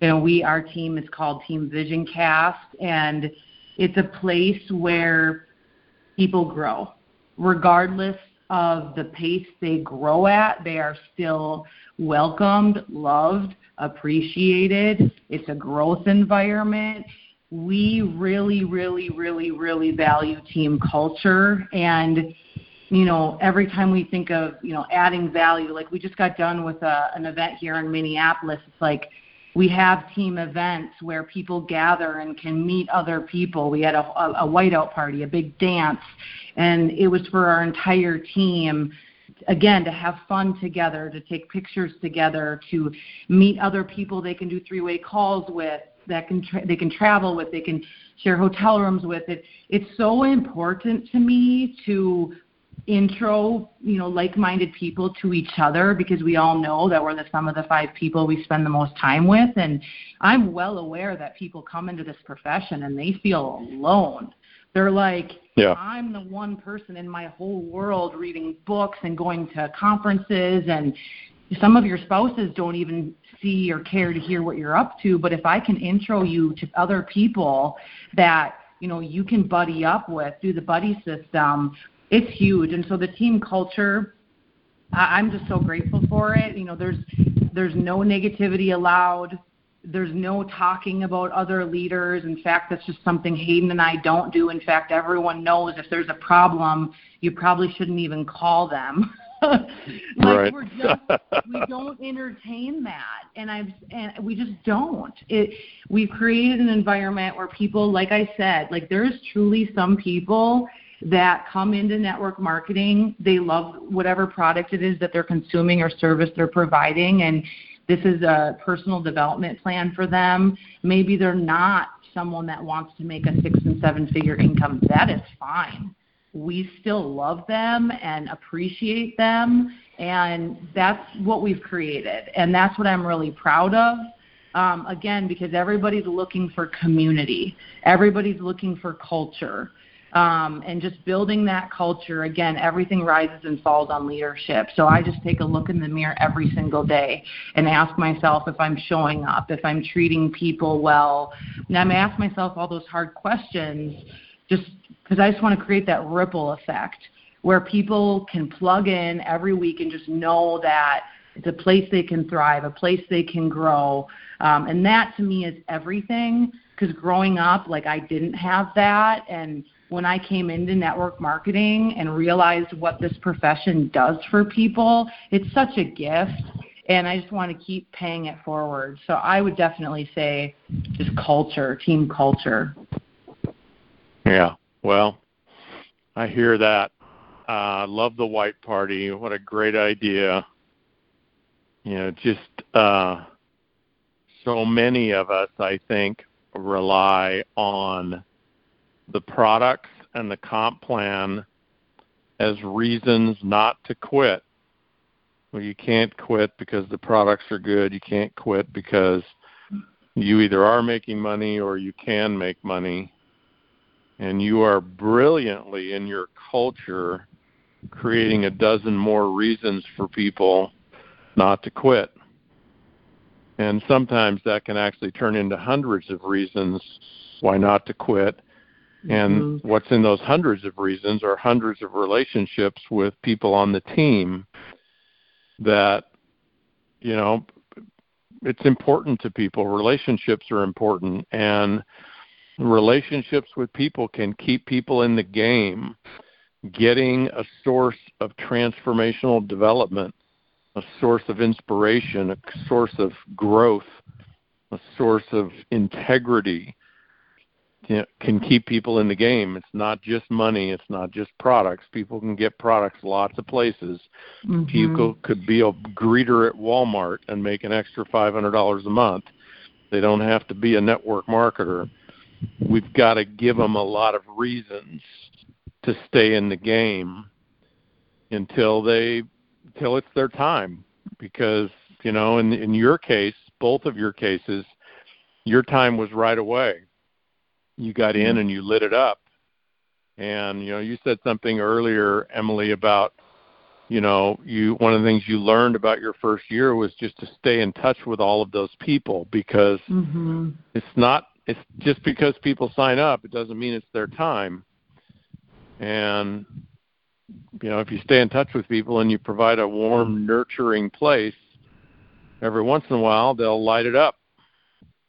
You know, we our team is called Team Vision Cast, and it's a place where people grow, regardless of the pace they grow at. They are still welcomed, loved, appreciated. It's a growth environment we really, really, really, really value team culture and you know, every time we think of, you know, adding value, like we just got done with a, an event here in Minneapolis. It's like we have team events where people gather and can meet other people. We had a, a, a whiteout party, a big dance, and it was for our entire team again to have fun together to take pictures together to meet other people they can do three-way calls with that can tra- they can travel with they can share hotel rooms with it it's so important to me to intro, you know, like-minded people to each other because we all know that we're the sum of the five people we spend the most time with. And I'm well aware that people come into this profession and they feel alone. They're like, yeah. I'm the one person in my whole world reading books and going to conferences and some of your spouses don't even see or care to hear what you're up to but if i can intro you to other people that you know you can buddy up with through the buddy system it's huge. And so the team culture, I'm just so grateful for it. You know, there's there's no negativity allowed. There's no talking about other leaders. In fact, that's just something Hayden and I don't do. In fact, everyone knows if there's a problem, you probably shouldn't even call them. [laughs] like right. we're just we don't entertain that and I've and we just don't. It we've created an environment where people like I said, like there's truly some people that come into network marketing. They love whatever product it is that they're consuming or service they're providing, and this is a personal development plan for them. Maybe they're not someone that wants to make a six and seven figure income. That is fine. We still love them and appreciate them, and that's what we've created, and that's what I'm really proud of. Um, again, because everybody's looking for community, everybody's looking for culture um, and just building that culture. Again, everything rises and falls on leadership. So I just take a look in the mirror every single day and ask myself if I'm showing up, if I'm treating people well. And I'm ask myself all those hard questions just because I just want to create that ripple effect where people can plug in every week and just know that it's a place they can thrive, a place they can grow. Um, and that to me is everything because growing up, like I didn't have that. And when I came into network marketing and realized what this profession does for people, it's such a gift. And I just want to keep paying it forward. So I would definitely say just culture, team culture. Yeah. Well, I hear that. Uh, love the white party. What a great idea. You know, just uh, so many of us, I think, rely on the products and the comp plan as reasons not to quit. Well, you can't quit because the products are good. You can't quit because you either are making money or you can make money. And you are brilliantly in your culture creating a dozen more reasons for people not to quit. And sometimes that can actually turn into hundreds of reasons why not to quit. And mm-hmm. what's in those hundreds of reasons are hundreds of relationships with people on the team that, you know, it's important to people. Relationships are important. And relationships with people can keep people in the game, getting a source of transformational development, a source of inspiration, a source of growth, a source of integrity can keep people in the game. It's not just money. It's not just products. People can get products lots of places. Mm-hmm. People could be a greeter at Walmart and make an extra five hundred dollars a month. They don't have to be a network marketer. We've got to give them a lot of reasons to stay in the game until they until it's their time. Because you know, in in your case, both of your cases, your time was right away you got in mm-hmm. and you lit it up. And you know, you said something earlier, Emily, about you know, you one of the things you learned about your first year was just to stay in touch with all of those people because mm-hmm. it's not it's just because people sign up, it doesn't mean it's their time. And you know, if you stay in touch with people and you provide a warm, nurturing place, every once in a while they'll light it up.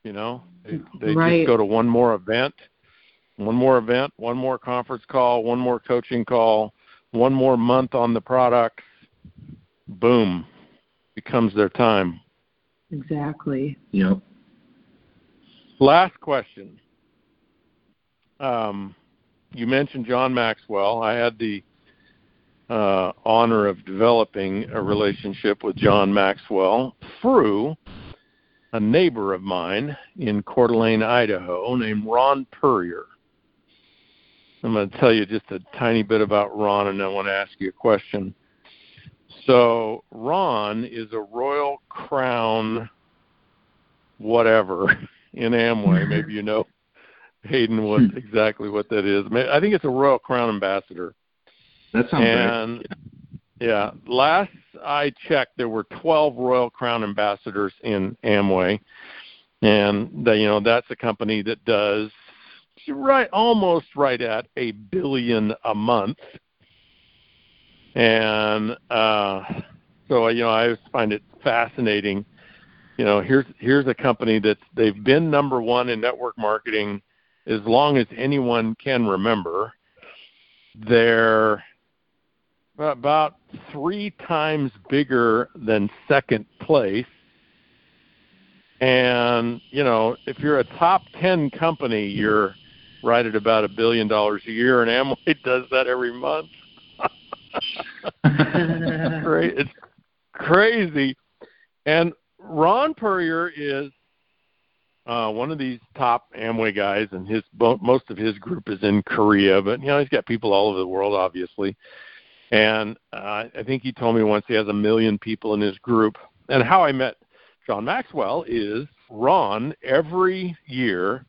You know, They, they Right. just go to one more event, one more event, one more conference call, one more coaching call, one more month on the products. Boom, becomes their time. Exactly. Yep. Last question. Um, you mentioned John Maxwell. I had the uh, honor of developing a relationship with John Maxwell through a neighbor of mine in Coeur d'Alene, Idaho, named Ron Puryear. I'm going to tell you just a tiny bit about Ron, and then I want to ask you a question. So, Ron is a Royal Crown whatever in Amway. [laughs] Maybe you know, Hayden, what [laughs] exactly what that is. I think it's a Royal Crown Ambassador. That sounds right. Yeah, last I checked, there were 12 Royal Crown ambassadors in Amway, and the, you know that's a company that does right almost right at a billion a month. And uh, so you know, I find it fascinating. You know, here's here's a company that they've been number one in network marketing as long as anyone can remember. They're about three times bigger than second place. And, you know, if you're a top 10 company, you're right at about a billion dollars a year, and Amway [laughs] does that every month. [laughs] It's crazy. And Ron Puryear is uh, one of these top Amway guys, and his most of his group is in Korea, but you know he's got people all over the world, obviously. And uh, I think he told me once he has a million people in his group. And how I met John Maxwell is Ron every year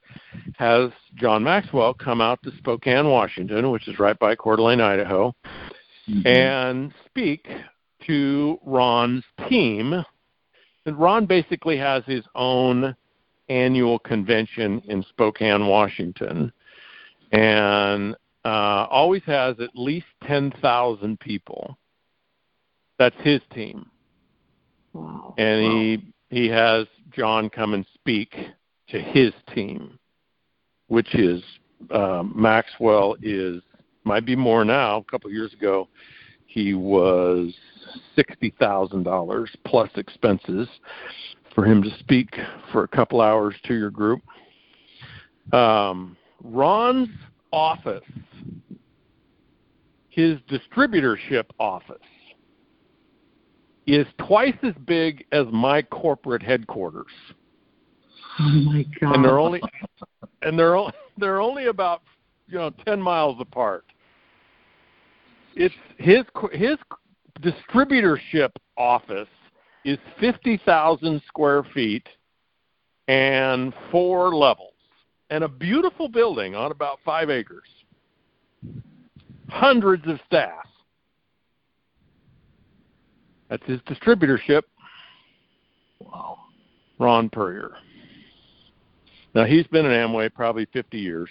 has John Maxwell come out to Spokane, Washington, which is right by Coeur d'Alene, Idaho, Mhm. and speak to Ron's team. And Ron basically has his own annual convention in Spokane, Washington, and uh, always has at least 10,000 people. That's his team. Wow. And he he has John come and speak to his team, which is uh, Maxwell is might be more now. A couple of years ago, he was sixty thousand dollars plus expenses for him to speak for a couple hours to your group. Um, Ron's office, his distributorship office, is twice as big as my corporate headquarters, Oh my God. and they're only and they're o- they're only about you know ten miles apart. It's his his distributorship office is fifty thousand square feet and four levels, and a beautiful building on about five acres. Hundreds of staff. That's his distributorship. Wow. Ron Puryear. Now he's been in Amway probably 50 years.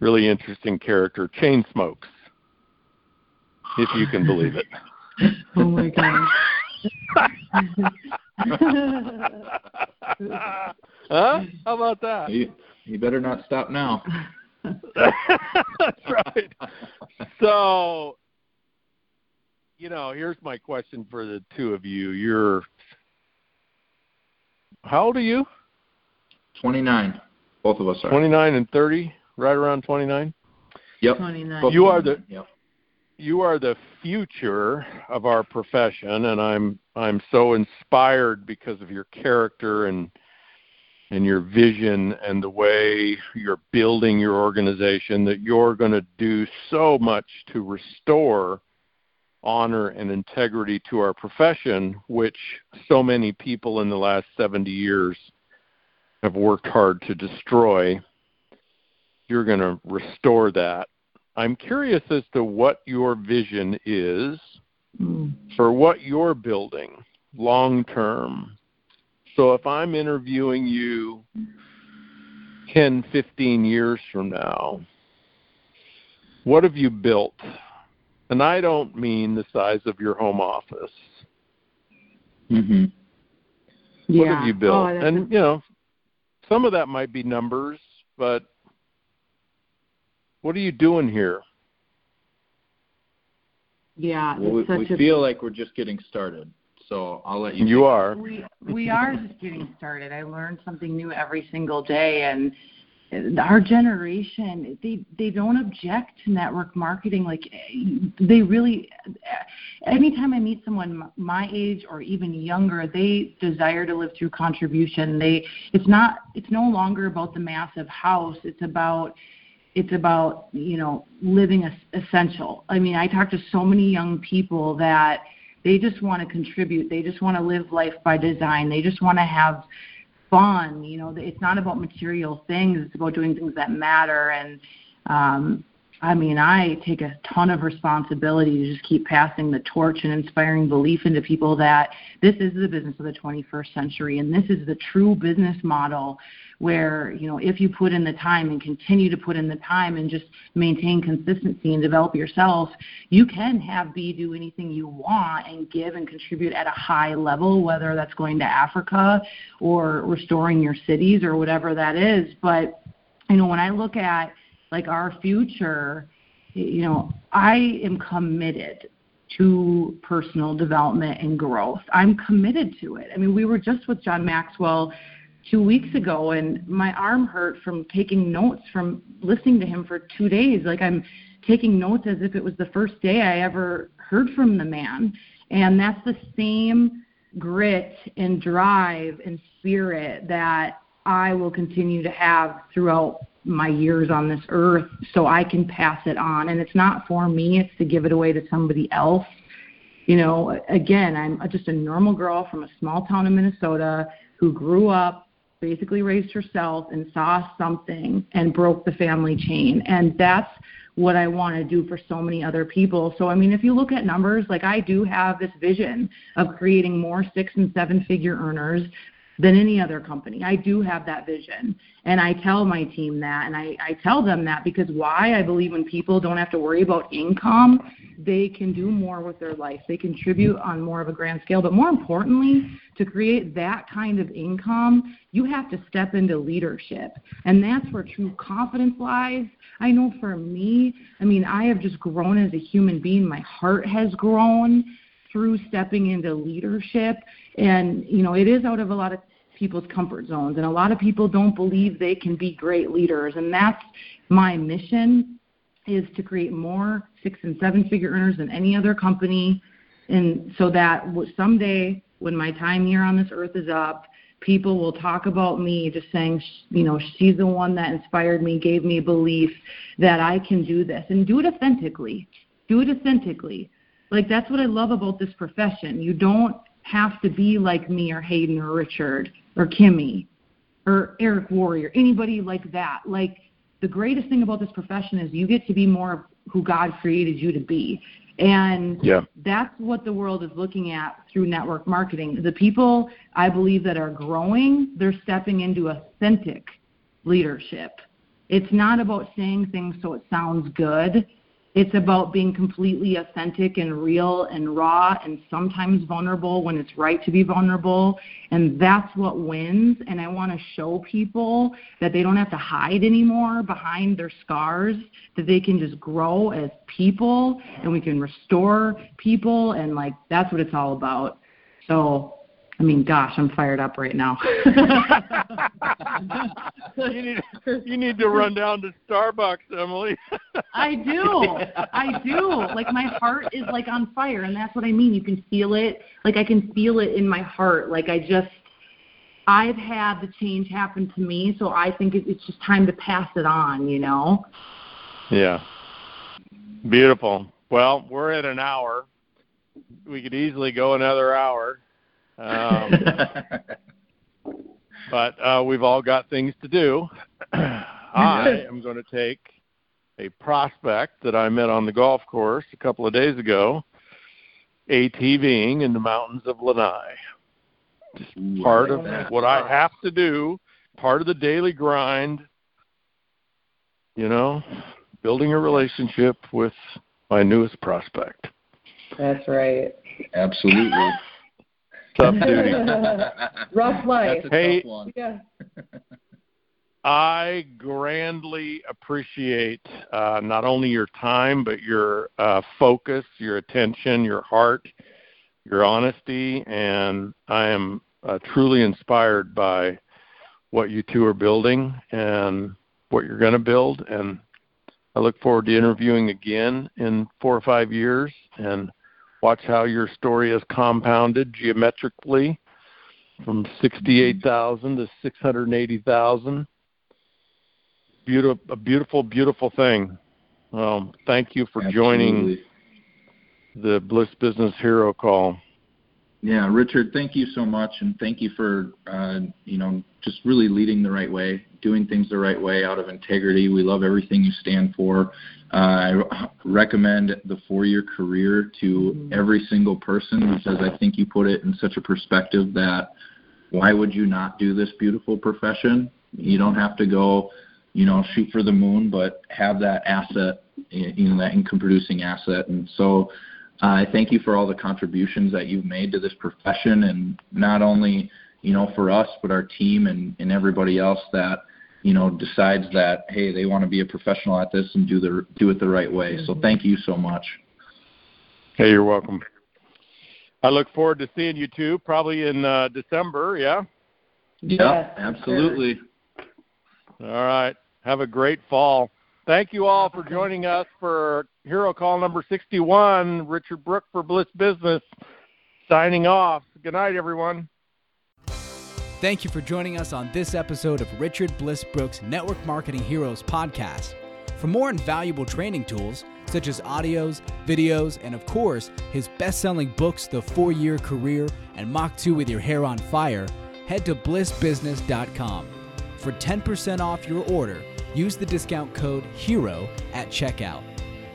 Really interesting character. Chain smokes, if you can believe it. [laughs] oh my God. [laughs] [laughs] huh? How about that? You, you better not stop now. [laughs] That's right. So, you know, here's my question for the two of you. You're how old are you? 29. Both of us are. 29 and 30, right around 29. Yep. 29. You are the- Yep. You are the future of our profession and i'm i'm so inspired because of your character and and your vision and the way you're building your organization that you're going to do so much to restore honor and integrity to our profession which so many people in the last 70 years have worked hard to destroy. You're going to restore that I'm curious as to what your vision is Mm. for what you're building long term. So if I'm interviewing you 10, 15 years from now, what have you built? And I don't mean the size of your home office. Mhm. What Yeah. have you built? Oh, and you know, some of that might be numbers, but what are you doing here? Yeah, Well, we, such we a feel like we're just getting started. So I'll let you. You are. we we are just getting started. I learn something new every single day, and our generation they they don't object to network marketing like they really anytime i meet someone my age or even younger they desire to live through contribution they it's not it's no longer about the massive house it's about it's about you know living essential i mean i talk to so many young people that they just want to contribute they just want to live life by design they just want to have fun. You know, it's not about material things. It's about doing things that matter. And um, I mean, I take a ton of responsibility to just keep passing the torch and inspiring belief into people that this is the business of the 21st century, and this is the true business model where you know if you put in the time and continue to put in the time and just maintain consistency and develop yourself you can have be do anything you want and give and contribute at a high level whether that's going to africa or restoring your cities or whatever that is. But you know when i look at like our future you know i am committed to personal development and growth. I'm committed to it. I mean, we were just with John Maxwell two weeks ago and my arm hurt from taking notes from listening to him for two days like i'm taking notes as if it was the first day i ever heard from the man and that's the same grit and drive and spirit that i will continue to have throughout my years on this earth so i can pass it on and it's not for me it's to give it away to somebody else you know again i'm just a normal girl from a small town in minnesota who grew up basically raised herself and saw something and broke the family chain. And that's what I want to do for so many other people. So, I mean, if you look at numbers, like I do have this vision of creating more six and seven figure earners than any other company. I do have that vision. And I tell my team that. And I, I tell them that because why? I believe when people don't have to worry about income, they can do more with their life. They contribute on more of a grand scale. But more importantly, to create that kind of income, you have to step into leadership. And that's where true confidence lies. I know for me, I mean, I have just grown as a human being. My heart has grown through stepping into leadership. And, you know, it is out of a lot of people's comfort zones. And a lot of people don't believe they can be great leaders. And that's my mission is to create more six and seven figure earners than any other company. And so that someday when my time here on this earth is up, people will talk about me just saying, you know, she's the one that inspired me, gave me belief that I can do this and do it authentically. Do it authentically. Like that's what I love about this profession. You don't have to be like me or Hayden or Richard or Kimmy or Eric Worre, anybody like that. Like the greatest thing about this profession is you get to be more of who God created you to be. And yeah. that's what the world is looking at through network marketing. The people I believe that are growing, they're stepping into authentic leadership. It's not about saying things so it sounds good. It's about being completely authentic and real and raw and sometimes vulnerable when it's right to be vulnerable. And that's what wins. And I want to show people that they don't have to hide anymore behind their scars, that they can just grow as people and we can restore people. And like, that's what it's all about. So I mean, gosh, I'm fired up right now. [laughs] you need you need to run down to Starbucks, Emily. [laughs] I do. I do. Like my heart is like on fire and that's what I mean. You can feel it. Like I can feel it in my heart. Like I just I've had the change happen to me, so I think it's just time to pass it on, you know. Yeah. Beautiful. Well, we're at an hour. We could easily go another hour. Um, [laughs] but uh, we've all got things to do. [clears throat] I am going to take a prospect that I met on the golf course a couple of days ago, ATVing in the mountains of Lanai. Just part of what I have to do, part of the daily grind, you know, building a relationship with my newest prospect. That's right. Absolutely. Tough [laughs] duty. Rough life. That's a Hey- tough one. Yeah. [laughs] I grandly appreciate uh, not only your time, but your uh, focus, your attention, your heart, your honesty, and I am uh, truly inspired by what you two are building and what you're going to build. And I look forward to interviewing again in four or five years and watch how your story is compounded geometrically from 68,000 to 680,000 beautiful, a beautiful, beautiful thing. Um, thank you for Absolutely. joining the Bliss Business Hero Call. Yeah, Richard, thank you so much, and thank you for uh, you know just really leading the right way, doing things the right way out of integrity. We love everything you stand for. Uh, I recommend the four-year career to every single person because I think you put it in such a perspective that why would you not do this beautiful profession? You don't have to go, you know, shoot for the moon, but have that asset, you know, that income-producing asset, and so. I thank you for all the contributions that you've made to this profession, and not only you know for us, but our team and, and everybody else that you know decides that hey, they want to be a professional at this and do the do it the right way. So thank you so much. Hey, you're welcome. I look forward to seeing you too, probably in uh, December. Yeah. Yeah, absolutely. All right. Have a great fall. Thank you all for joining us for Hero Call number 61. Richard Brooke for Bliss Business signing off. Good night, everyone. Thank you for joining us on this episode of Richard Bliss Brooke's Network Marketing Heroes podcast. For more invaluable training tools, such as audios, videos, and of course, his best selling books, The Four Year Career and Mach 2 with Your Hair on Fire, head to blissbusiness.com. For 10% off your order, use the discount code HERO at checkout.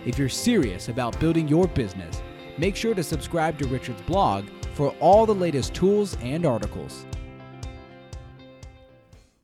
If you're serious about building your business, make sure to subscribe to Richard's blog for all the latest tools and articles.